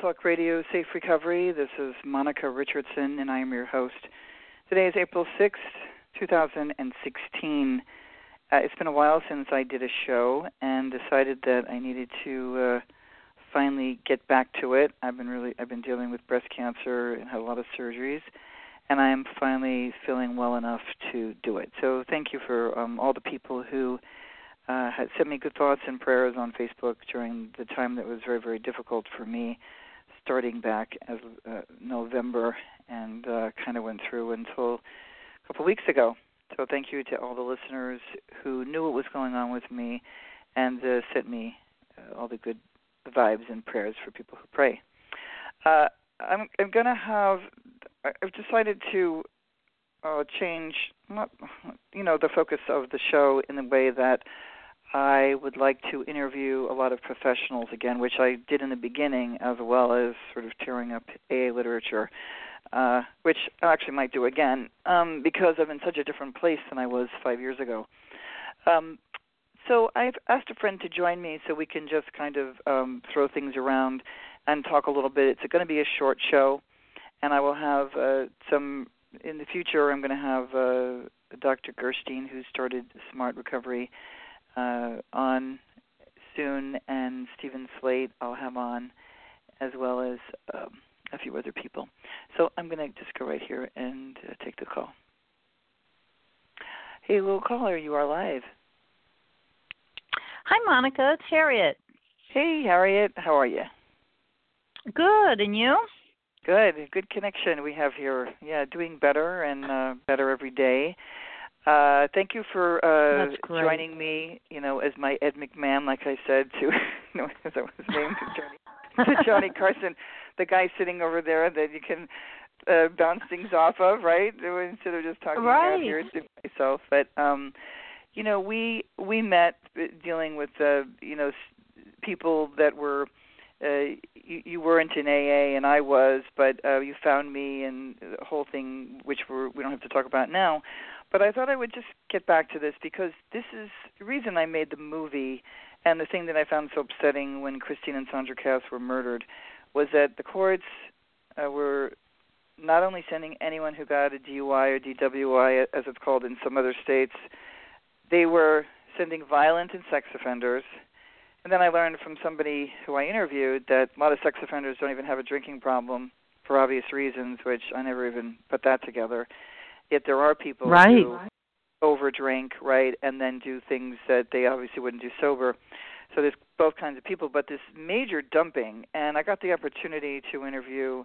Talk Radio Safe Recovery. This is Monica Richardson, and I am your host. Today is April 6th, 2016. Uh, it's been a while since I did a show and decided that I needed to uh, finally get back to it. I've been really I've been dealing with breast cancer and had a lot of surgeries, and I am finally feeling well enough to do it. So thank you for um, all the people who uh, had sent me good thoughts and prayers on Facebook during the time that was very, very difficult for me, starting back as uh, November and uh, kind of went through until a couple weeks ago. So thank you to all the listeners who knew what was going on with me and uh, sent me uh, all the good vibes and prayers for people who pray. Uh, I'm, I'm going to have. I've decided to uh, change, not you know, the focus of the show in the way that I would like to interview a lot of professionals again, which I did in the beginning, as well as sort of tearing up AA literature, uh, which I actually might do again um, because I'm in such a different place than I was five years ago. Um, so I've asked a friend to join me so we can just kind of um, throw things around and talk a little bit. It's going to be a short show, and I will have uh, some in the future. I'm going to have uh, Dr. Gerstein, who started Smart Recovery uh, on soon, and Stephen Slate I'll have on, as well as um, a few other people. So I'm going to just go right here and uh, take the call. Hey, little caller, you are live. Hi, Monica. It's Harriet. Hey, Harriet, how are you? Good, and you? Good, good connection we have here. Yeah, doing better and uh, better every day. Uh, thank you for uh, joining me. You know, as my Ed McMahon, like I said to, you know, as I was named to Johnny, to Johnny Carson, the guy sitting over there that you can uh, bounce things off of, right? Instead of just talking Right. out here to myself. But um, you know, we we met uh, dealing with uh, you know s- people that were. Uh, you, you weren't in AA and I was, but uh, you found me and the whole thing, which we're, we don't have to talk about now. But I thought I would just get back to this because this is the reason I made the movie, and the thing that I found so upsetting when Christine and Sandra Cass were murdered was that the courts uh, were not only sending anyone who got a DUI or DWI, as it's called in some other states, they were sending violent and sex offenders. And then I learned from somebody who I interviewed that a lot of sex offenders don't even have a drinking problem for obvious reasons, which I never even put that together. Yet there are people Right. who overdrink, right, and then do things that they obviously wouldn't do sober. So there's both kinds of people, but this major dumping, and I got the opportunity to interview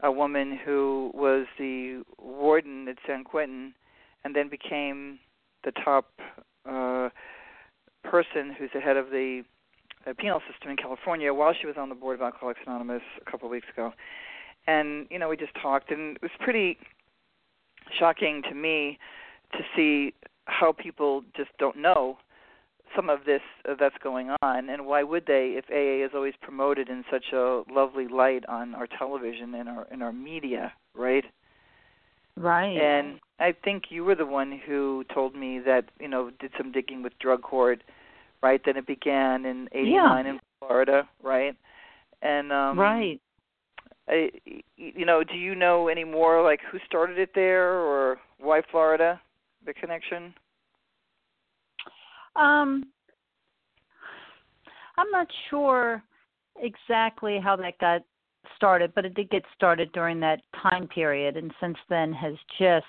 a woman who was the warden at San Quentin, and then became the top uh, person who's the head of the uh, penal system in California while she was on the board of Alcoholics Anonymous a couple of weeks ago. And you know, we just talked, and it was pretty shocking to me to see how people just don't know some of this uh, that's going on and why would they if AA is always promoted in such a lovely light on our television and our in our media, right? Right. And I think you were the one who told me that you know did some digging with drug court, right? Then it began in '89 Yeah. in Florida, right? And um right. I, you know, do you know any more like who started it there or why Florida, the connection? Um, I'm not sure exactly how that got started, but it did get started during that time period, and since then has just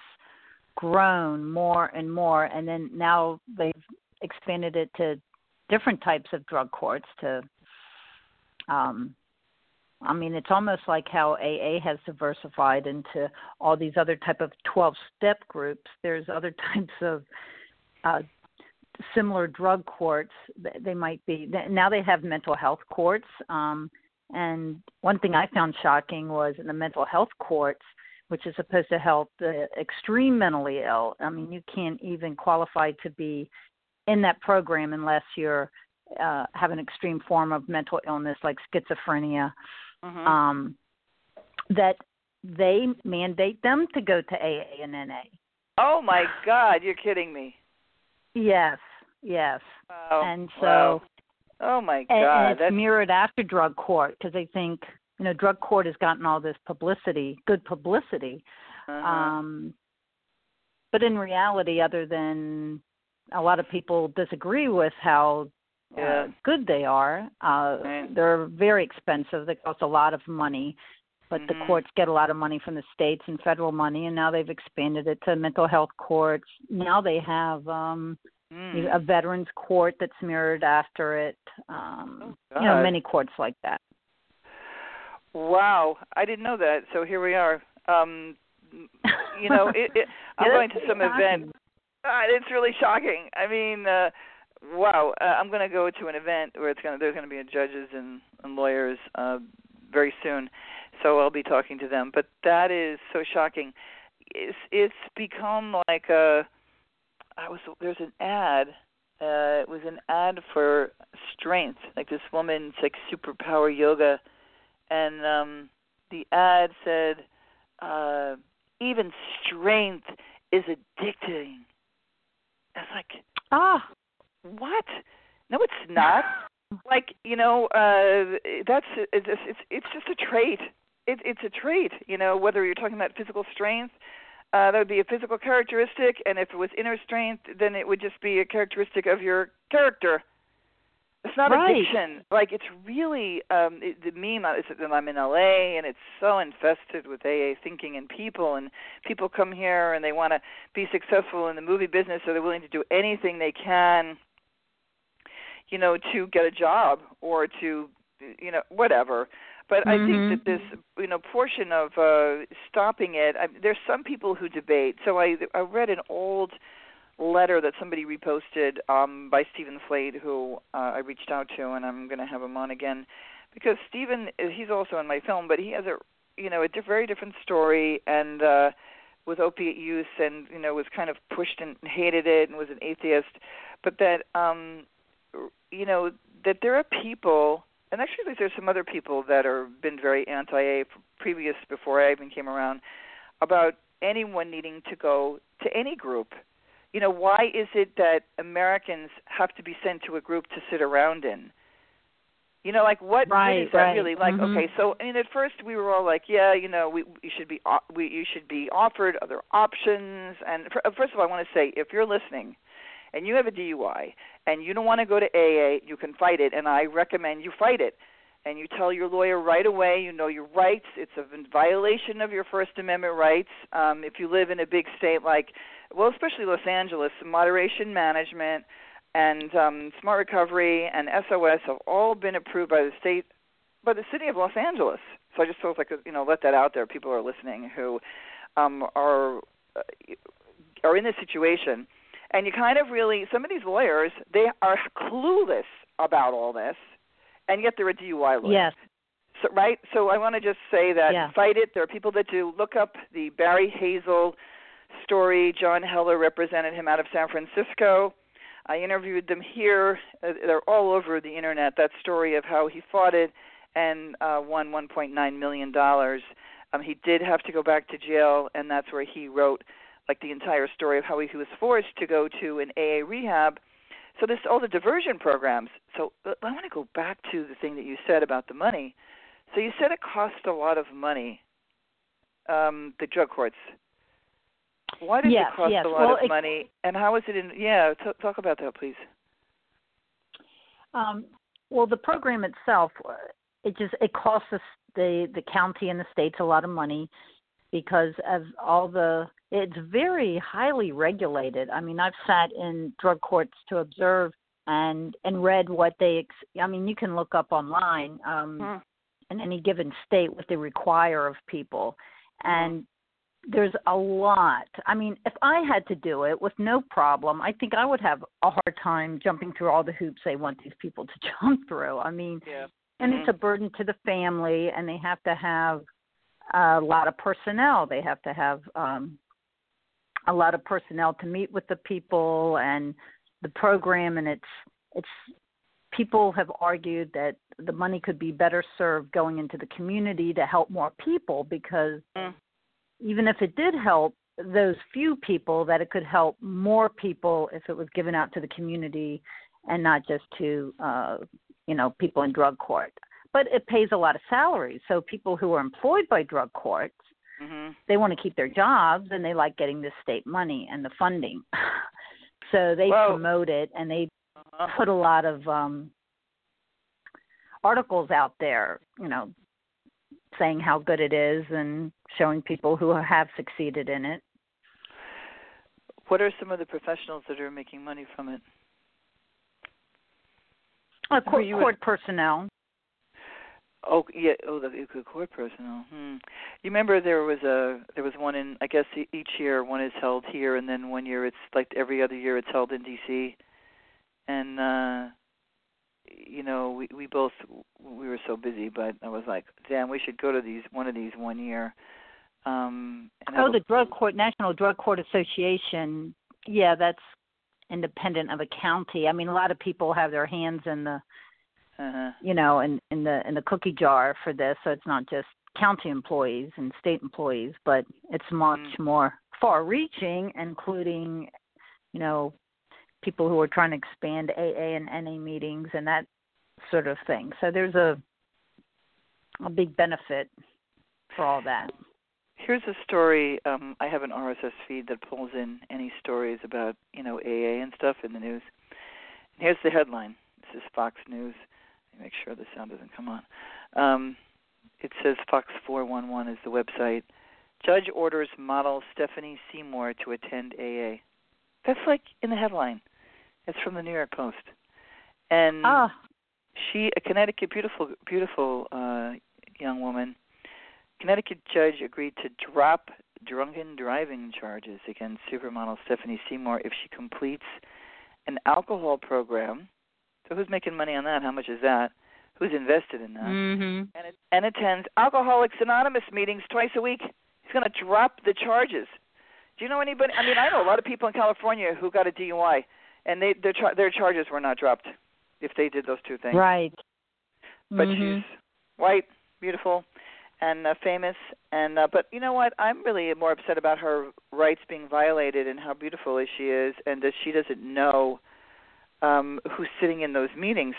grown more and more. And then now they've expanded it to different types of drug courts. To, um, I mean, it's almost like how AA has diversified into all these other type of 12-step groups. There's other types of uh, similar drug courts they might be now they have mental health courts um and one thing i found shocking was in the mental health courts which is supposed to help the extreme mentally ill i mean you can't even qualify to be in that program unless you're uh have an extreme form of mental illness like schizophrenia Mm-hmm. um that they mandate them to go to aa and na oh my god, you're kidding me. yes yes Wow. and so wow. Oh my and, god, and it's that's mirrored after drug court because they think you know drug court has gotten all this publicity, good publicity. uh-huh. Um, but in reality, other than a lot of people disagree with how Yeah. uh, good they are, uh, Right. they're very expensive. They cost a lot of money. But Mhm. the courts get a lot of money from the states and federal money, and now they've expanded it to mental health courts. Now they have um, Mm. a veterans court that's mirrored after it. Um, Oh, you know, many courts like that. Wow, I didn't know that. So here we are. Um you know, it, it I'm Yeah, going to some pretty event. shocking. Uh, it's really shocking. I mean, uh wow, uh, I'm going to go to an event where it's going to there's going to be judges and, and lawyers uh very soon. So I'll be talking to them, but that is so shocking. It's it's become like a I was there's an ad uh it was an ad for strength. Like this woman's like superpower yoga and um the ad said uh even strength is addicting. I was like, Ah, what? No, it's not. like you know, uh that's it's it's it's just a trait. It, it's a trait. You know, whether you're talking about physical strength, uh, that would be a physical characteristic, and if it was inner strength, then it would just be a characteristic of your character. It's not Right. addiction. Like it's really um it, the meme is that I'm in LA and it's so infested with AA thinking and people and people come here and they want to be successful in the movie business so they're willing to do anything they can you know to get a job or to you know whatever. But i Mhm. think that this you know portion of uh stopping it I, there's some people who debate. So i i read an old letter that somebody reposted um by Stephen Slade who uh, I reached out to and I'm going to have him on again. Because Stephen he's also in my film but he has a you know a diff- very different story and uh with opiate use and you know was kind of pushed and hated it and was an atheist. But that um you know that there are people and actually there's some other people that are been very anti-A previous before I even came around about anyone needing to go to any group you know why is it that americans have to be sent to a group to sit around in you know like what, Right, what is that right. really like Mhm. okay so i mean at first we were all like yeah you know we you should be o- we you should be offered other options and fir- first of all i want to say if you're listening and you have a dui and you don't want to go to aa you can fight it and i recommend you fight it. And you tell your lawyer right away you know your rights it's a violation of your first amendment rights um if you live in a big state like well especially los angeles moderation management and um smart recovery and sos have all been approved by the state by the city of los angeles. So i just felt like you know let that out there. People are listening who um are uh, are in this situation and you kind of really some of these lawyers they are clueless about all this and yet they're a DUI lawyer. yes. So, right? So I want to just say that Yeah. fight it. There are people that do. Look up the Barry Hazle story. John Heller represented him out of San Francisco. I interviewed them here. Uh, They're all over the internet. That story of how he fought it and uh, won 1.9 million dollars. Um, he did have to go back to jail, and that's where he wrote like the entire story of how he was forced to go to an AA rehab. So this all the diversion programs. So I want to go back to the thing that you said about the money. So you said it cost a lot of money. Um, the drug courts. Why does yes, it cost yes. a lot well, of money? And how is it in? Yeah, t- talk about that, please. Um, well, the program itself, uh, it just it costs us the the county and the states a lot of money because of all the it's very highly regulated. I mean, I've sat in drug courts to observe and and read what they. Ex- I mean, you can look up online um, Hmm. in any given state what they require of people, Hmm. and there's a lot. I mean, if I had to do it with no problem, I think I would have a hard time jumping through all the hoops they want these people to jump through. I mean, Yeah. and Mhm. it's a burden to the family, and they have to have a lot of personnel. They have to have um, a lot of personnel to meet with the people and the program, and it's it's people have argued that the money could be better served going into the community to help more people because Mm. even if it did help those few people that it could help more people if it was given out to the community and not just to uh you know people in drug court but it pays a lot of salaries so people who are employed by drug courts Mhm. they want to keep their jobs and they like getting the state money and the funding so they Well- promote it and they Uh-huh. put a lot of um articles out there you know saying how good it is and showing people who have succeeded in it What are some of the professionals that are making money from it? uh, court, court personnel Oh yeah, oh the, the court personnel. Hmm. You remember there was a there was one in I guess each year one is held here and then one year it's like every other year it's held in DC. And uh you know, we we both we were so busy but I was like, "Damn, we should go to these one of these one year." Um and oh the drug court national drug court association yeah that's independent of a county i mean a lot of people have their hands in the uh-huh. you know in in the in the cookie jar for this so it's not just county employees and state employees but it's much Mm. more far reaching including you know people who are trying to expand aa and na meetings and that sort of thing so there's a a big benefit for all that Here's a story. Um, I have an RSS feed that pulls in any stories about you know AA and stuff in the news. And here's the headline. This is Fox News. Make sure the sound doesn't come on. Um, it says Fox 411 is the website. Judge orders model Stephanie Seymour to attend AA. That's like in the headline. It's from the New York Post. And ah she, a Connecticut beautiful, beautiful uh, young woman, Connecticut judge agreed to drop drunken driving charges against supermodel Stephanie Seymour if she completes an alcohol program. So who's making money on that? How much is that? Who's invested in that? mhm And, it, and attends Alcoholics Anonymous meetings twice a week. He's going to drop the charges. Do you know anybody? I mean, I know a lot of people in California who got a DUI, and they their char- their charges were not dropped if they did those two things right but Mhm. she's white, beautiful, and uh, famous. And uh, but you know what? I'm really more upset about her rights being violated and how beautiful she is, and that she doesn't know um, who's sitting in those meetings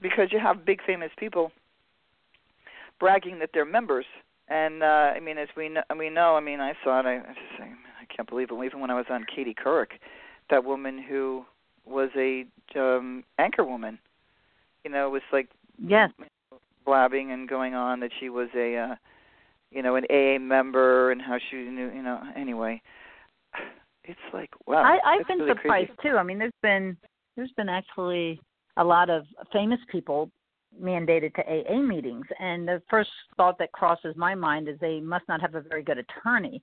because you have big famous people bragging that they're members. And uh, I mean, as we know, we know, I mean, I saw it. I, I just say, I can't believe it. Even when I was on Katie Couric, that woman who was a um, anchor woman, you know, was like yes blabbing and going on that she was a uh you know an AA member and how she knew you know anyway it's like wow I, I've been really surprised crazy. too. I mean, there's been there's been actually a lot of famous people mandated to AA meetings, and the first thought that crosses my mind is they must not have a very good attorney,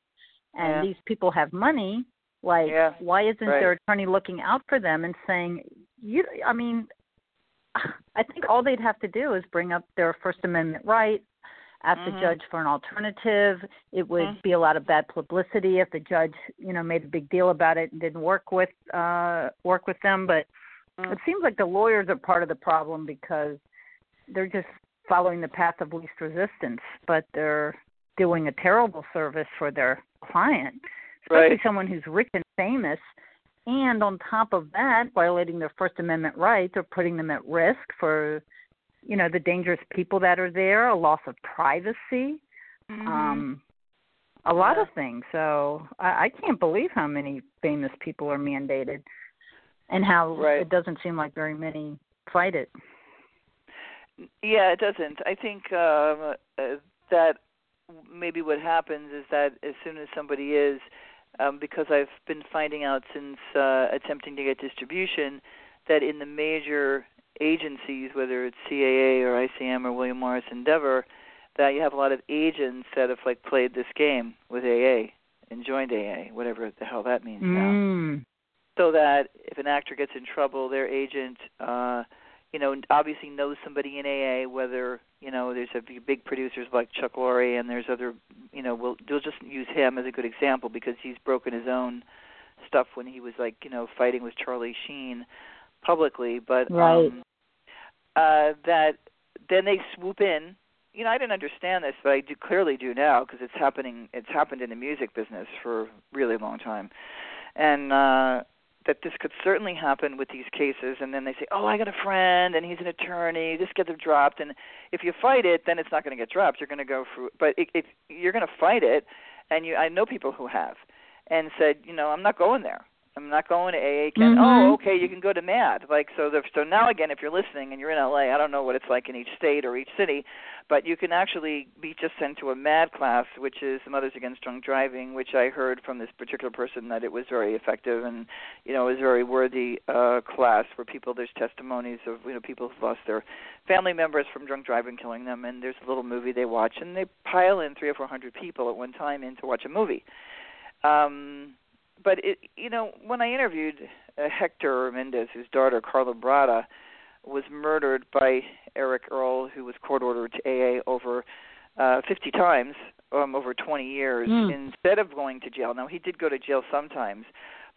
and Yeah. these people have money. Like, Yeah, why isn't right. their attorney looking out for them and saying, you? I mean, I think all they'd have to do is bring up their First Amendment right, ask Mhm. the judge for an alternative. It would Mhm. be a lot of bad publicity if the judge, you know, made a big deal about it and didn't work with uh work with them. But. It seems like the lawyers are part of the problem because they're just following the path of least resistance, but they're doing a terrible service for their client, especially Right. someone who's rich and famous, and on top of that, violating their First Amendment rights or putting them at risk for, you know, the dangerous people that are there, a loss of privacy, Mhm. um, a lot Yeah. of things. So I, I can't believe how many famous people are mandated, and how Right. it doesn't seem like very many fight it. Yeah, it doesn't. I think um, uh, that maybe what happens is that as soon as somebody is, um, because I've been finding out since uh, attempting to get distribution, that in the major agencies, whether it's CAA or ICM or William Morris Endeavor, that you have a lot of agents that have like played this game with AA and joined AA, whatever the hell that means now Mm. So that if an actor gets in trouble, their agent, uh, you know, obviously knows somebody in AA. Whether you know, there's a few big producers like Chuck Lorre, and there's other, you know, we'll we'll just use him as a good example because he's broken his own stuff when he was like, you know, fighting with Charlie Sheen publicly. But Right. um, uh, that then they swoop in. You know, I didn't understand this, but I do clearly do now because it's happening. It's happened in the music business for a really long time, and uh, that this could certainly happen with these cases. And then they say, "Oh, I got a friend, and he's an attorney. Just get them dropped." And if you fight it, then it's not going to get dropped. You're going to go through, but it, it, you're going to fight it. And you, I know people who have, and said, you know, I'm not going there. I'm not going to AA. Can Mhm. oh, okay, you can go to MADD. Like so. The, so now again, if you're listening and you're in LA, I don't know what it's like in each state or each city, but you can actually be just sent to a MADD class, which is Mothers Against Drunk Driving, which I heard from this particular person that it was very effective and you know is very worthy uh, class where people there's testimonies of you know people who've lost their family members from drunk driving killing them, and there's a little movie they watch, and they pile in three or four hundred people at one time in to watch a movie. Um, but it, you know, when I interviewed uh, Hector Mendez, whose daughter Karla Brada was murdered by Eric Earle, who was court ordered to AA over uh, 50 times um, over 20 years, Mm. instead of going to jail. Now he did go to jail sometimes,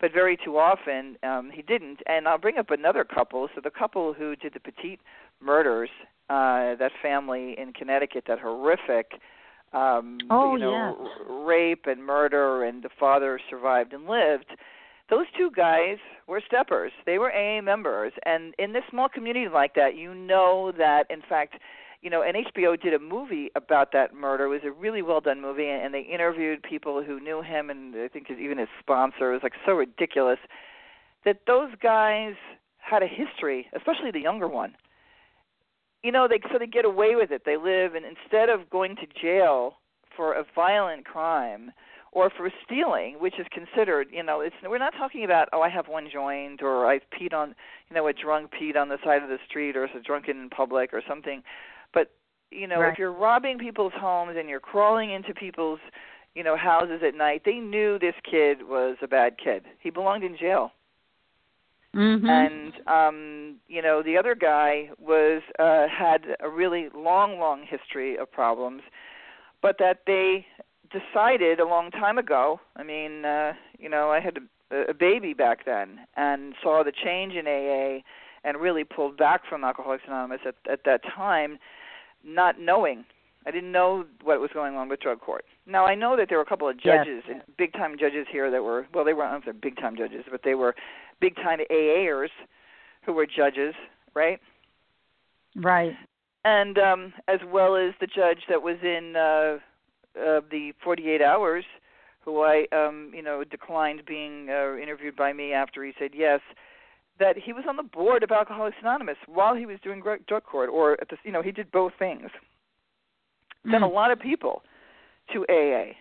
but very too often um, he didn't. And I'll bring up another couple. So the couple who did the Petit murders, uh, that family in Connecticut, that horrific um Oh, you know yes. rape and murder and the father survived and lived those two guys were steppers. They were aa members. And in this small community like that you know that in fact you know and hbo did a movie about that murder. It was a really well done movie and they interviewed people who knew him and i think even his sponsor. It was like so ridiculous that those guys had a history especially the younger one you know they so they get away with it. They live and instead of going to jail for a violent crime or for stealing which is considered you know it's we're not talking about oh i have one joint or i've peed on you know a drunk peed on the side of the street or is a drunken in public or something. But you know Right. if you're robbing people's homes and you're crawling into people's you know houses at night they knew this kid was a bad kid. He belonged in jail Mhm. and um you know the other guy was uh had a really long long history of problems but that they decided a long time ago i mean uh you know i had a, a baby back then and saw the change in aa and really pulled back from alcoholics anonymous at at that time not knowing. I didn't know what was going on with drug court. Now i know that there were a couple of judges and big time judges here that were well they weren't they're big time judges but they were big time AAers who were judges, right? Right. And um as well as the judge that was in uh uh the 48 hours who I um you know declined being uh, interviewed by me after he said yes that he was on the board of Alcoholics Anonymous while he was doing drug court or at the you know he did both things. Sent a Mm. lot of people to AA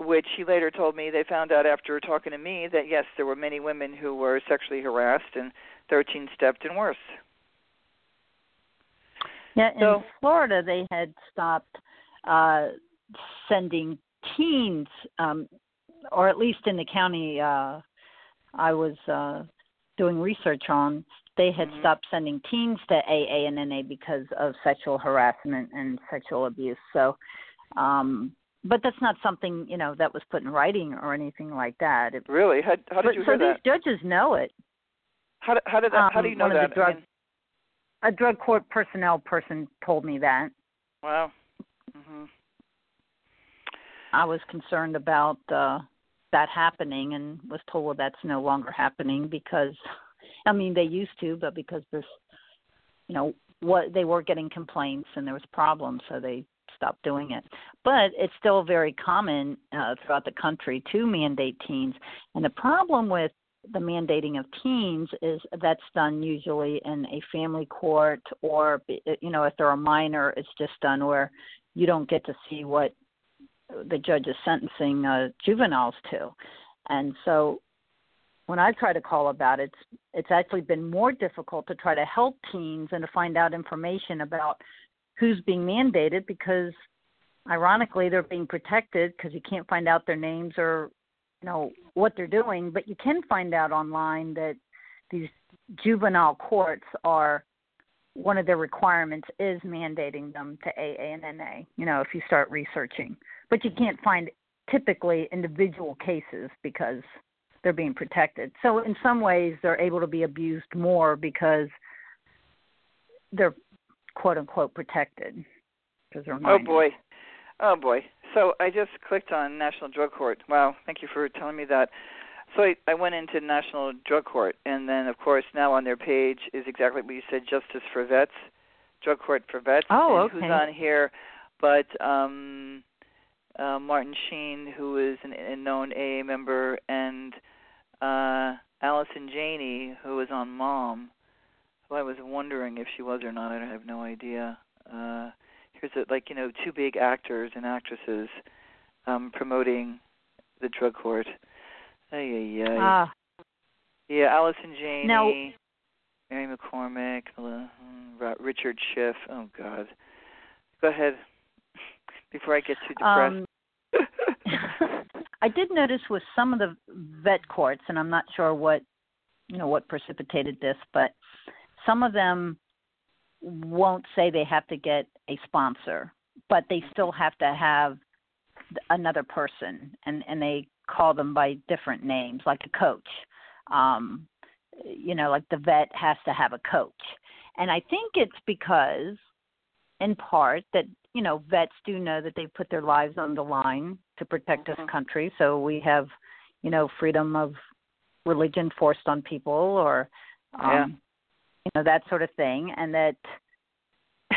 which he later told me they found out after talking to me that yes, there were many women who were sexually harassed and 13 stepped and worse. Yeah, in So- Florida, they had stopped uh, sending teens, um, or at least in the county uh, I was uh, doing research on, they had Mhm. stopped sending teens to AA and NA because of sexual harassment and sexual abuse. So, um, but that's not something you know that was put in writing or anything like that. It, Really? How, how did but, you so hear that? these judges know it. How, how did that? how do um, you know one of that? the drug- I mean, A drug court personnel person told me that. wow. Mhm. I was concerned about uh that happening and was told well that's no longer happening because I mean they used to, but because there's you know what they were getting complaints and there was problems, so they stopped doing it. But it's still very common uh, throughout the country to mandate teens. And the problem with the mandating of teens is that's done usually in a family court or you know if they're a minor it's just done where you don't get to see what the judge is sentencing uh, juveniles to and so when I try to call about it, it's, it's actually been more difficult to try to help teens and to find out information about who's being mandated because ironically they're being protected because you can't find out their names or you know what they're doing but you can find out online that these juvenile courts are one of their requirements is mandating them to AA and NA you know if you start researching but you can't find typically individual cases because they're being protected. So in some ways they're able to be abused more because they're quote unquote protected because they're minors. Oh boy. Oh boy. So I just clicked on National Drug Court. Wow, thank you for telling me that. So I, I went into National Drug Court, and then of course now on their page is exactly what you said: Justice for Vets, Drug Court for Vets. Oh, okay. Who's on here? But um, uh, Martin Sheen, who is an, a known AA member, and uh, Allison Janney, who was on Mom, who I was wondering if she was or not. I have no idea. Uh, here's a, like you know two big actors and actresses um, promoting the drug court. Ay, ay, ay. Ah. Yeah, Allison Janney, now, Mary McCormack, uh, Richard Schiff. Oh God. Go ahead. Before I get too depressed. Um, I did notice with some of the vet courts, and I'm not sure what you know what precipitated this, but some of them won't say they have to get a sponsor, but they still have to have another person, and and they call them by different names, like a coach. Um, you know, like the vet has to have a coach, and I think it's because, in part, that you know vets do know that they put their lives on the line to protect mm-hmm. this country. So we have, you know, freedom of religion forced on people or um yeah. You know that sort of thing and that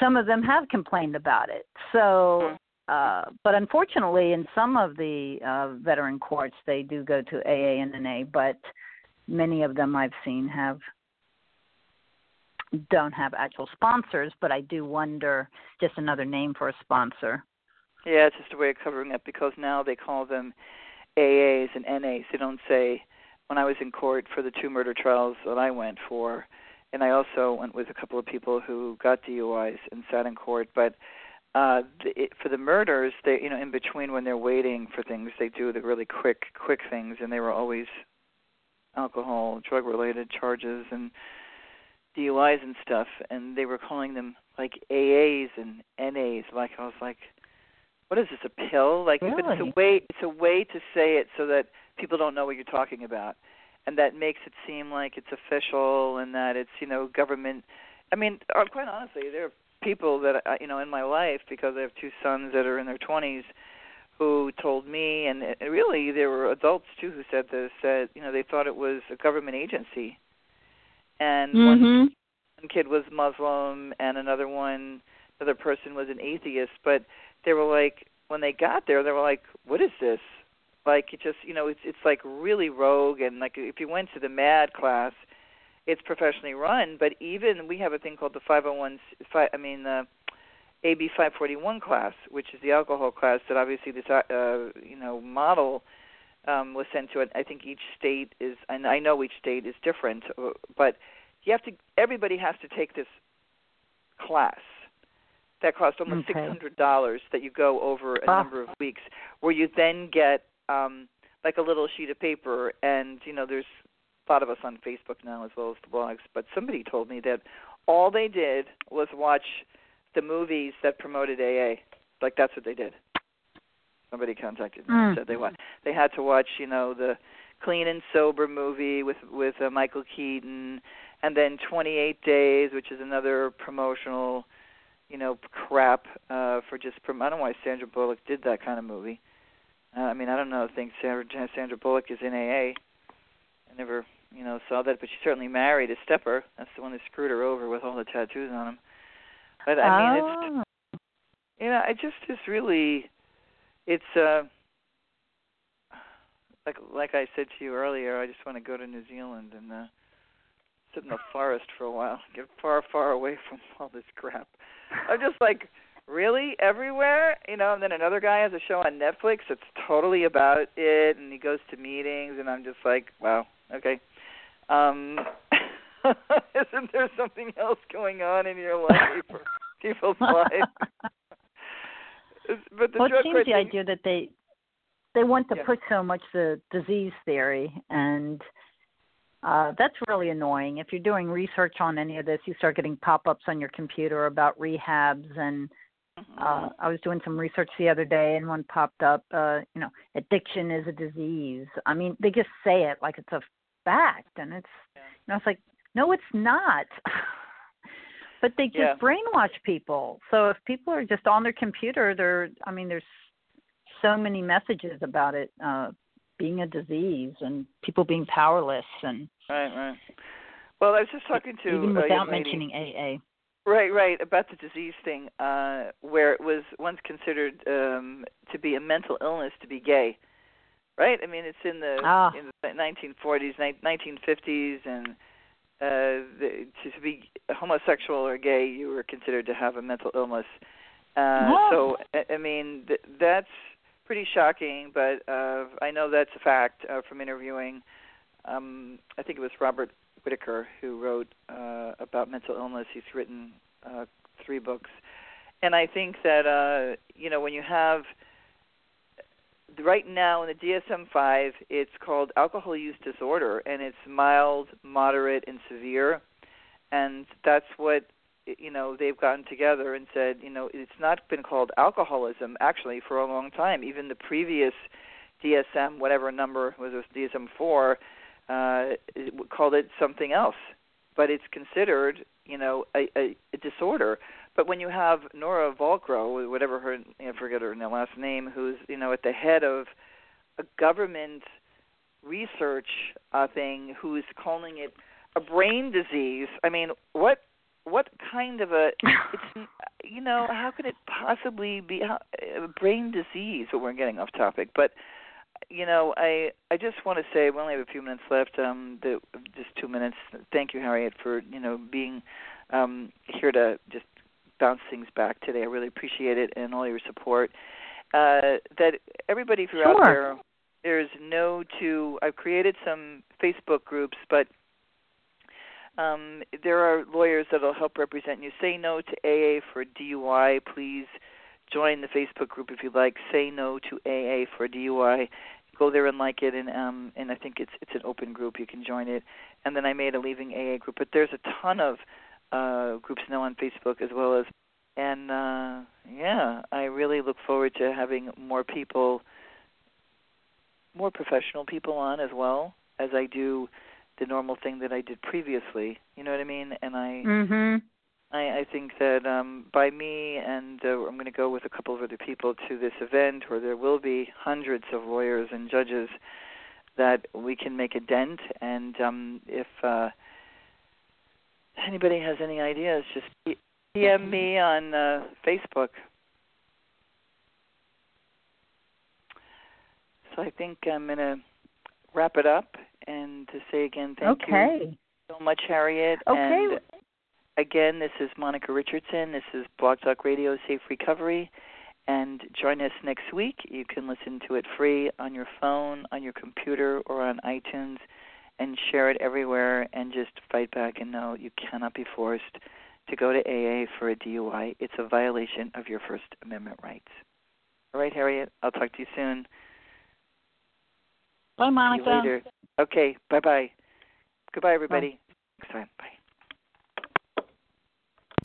some of them have complained about it. So mm-hmm. uh but unfortunately in some of the uh veteran courts they do go to AA and NA, but many of them I've seen have don't have actual sponsors, but I do wonder just another name for a sponsor. Yeah, it's just a way of covering up because now they call them AAs and NAs. They don't say when I was in court for the two murder trials that I went for, and I also went with a couple of people who got DUIs and sat in court, but uh the, it, for the murders they you know in between when they're waiting for things they do the really quick quick things and they were always alcohol drug related charges and DUIs and stuff and they were calling them like AAs and NAs like I was like what is this a pill? Like really? but it's a way it's a way to say it so that people don't know what you're talking about. And that makes it seem like it's official and that it's you know government. I mean uh, quite honestly there are people that I, you know in my life because i have two sons that are in their 20s who told me and it, really there were adults too who said this that you know they thought it was a government agency. And mm-hmm. one, one kid was muslim and another one another person was an atheist. But they were like when they got there they were like what is this like it just you know it's it's like really rogue and like if you went to the mad class it's professionally run but even we have a thing called the 501 i mean the ab 541 class which is the alcohol class that obviously this uh you know model um was sent to it i think each state is and i know each state is different uh, but you have to everybody has to take this class that cost almost okay. six hundred dollars that you go over a ah. number of weeks where you then get um like a little sheet of paper. And you know there's a lot of us on Facebook now as well as the blogs. But somebody told me that all they did was watch the movies that promoted AA like that's what they did. Somebody contacted me mm. and said they want they had to watch you know the clean and sober movie with with uh, Michael Keaton. And then 28 days which is another promotional you know, crap uh for just prom- I don't know why Sandra Bullock did that kind of movie. Uh, I mean, I don't know. I think Sandra Sandra Bullock is in AA. I never, you know, saw that, but she certainly married a stepper. That's the one that screwed her over with all the tattoos on him. But I mean, it's Oh. you know, I just is really, it's uh, like like I said to you earlier. I just want to go to New Zealand and uh, sit in the forest for a while, get far far away from all this crap. I'm just like, really everywhere, you know. And then another guy has a show on Netflix that's totally about it, and he goes to meetings, and I'm just like, wow, okay. Um, isn't there something else going on in your life or people's? It's- but the well, it seems the idea that they they want to Yeah. push so much the disease theory, and uh, that's really annoying. If you're doing research on any of this, you start getting pop-ups on your computer about rehabs, and uh, I was doing some research the other day, and one popped up. Uh, you know, addiction is a disease. I mean, they just say it like it's a fact, and it's Yeah. you know, it's like no, it's not. but they just Yeah. brainwash people. So if people are just on their computer, they're I mean, there's so many messages about it uh being a disease and people being powerless and Right, right. Well, I was just talking to even without mentioning AA. Right, right, about the disease thing, uh, where it was once considered um, to be a mental illness to be gay. Right? I mean, it's in the Ah. in the 1940s, ni- 1950s, and uh, the, to be homosexual or gay, you were considered to have a mental illness. Uh, Oh. So, I- I mean, th- that's pretty shocking, but uh, I know that's a fact uh, from interviewing. Um, I think it was Robert Whitaker who wrote uh, about mental illness. He's written uh, three books, and I think that uh, you know when you have right now in the DSM-5, it's called alcohol use disorder, and it's mild, moderate, and severe, and that's what you know they've gotten together and said you know it's not been called alcoholism actually for a long time. Even the previous DSM, whatever number was DSM four, uh, called it something else, but it's considered you know a, a, a disorder. But when you have Nora Volkow, whatever her I forget her last name, who's you know at the head of a government research uh, thing, who's calling it a brain disease. I mean, what what kind of a it's you know how could it possibly be a brain disease? But we're getting off topic, but you know I I just want to say we only have a few minutes left. Um, the, just two minutes. Thank you, Harriet, for you know being um here to just bounce things back today. I really appreciate it and all your support. Uh, that everybody, if you're out there, there's no to. I've created some Facebook groups, but um, there are lawyers that will help represent you. Say no to AA for DUI. Please join the Facebook group if you'd like. Say no to AA for DUI. Go there and like it, and um, and I think it's it's an open group. You can join it. And then I made a leaving AA group, but there's a ton of uh, groups now on Facebook as well as. And uh, yeah, I really look forward to having more people, more professional people on as well as I do the normal thing that I did previously. You know what I mean? And I Mhm. I, I think that um, by me and uh, I'm going to go with a couple of other people to this event where there will be hundreds of lawyers and judges that we can make a dent. And um, if uh, anybody has any ideas, just PM me on uh, Facebook. So I think I'm going to wrap it up and to say again thank you so much, Harriet. Okay. And again, this is Monica Richardson. This is Blog Talk Radio Safe Recovery. And join us next week. You can listen to it free on your phone, on your computer, or on iTunes, and share it everywhere. And just fight back and know you cannot be forced to go to AA for a DUI. It's a violation of your First Amendment rights. All right, Harriet. I'll talk to you soon. Bye, Monica. you later. Okay. Bye bye. Goodbye, everybody. Next time. Bye.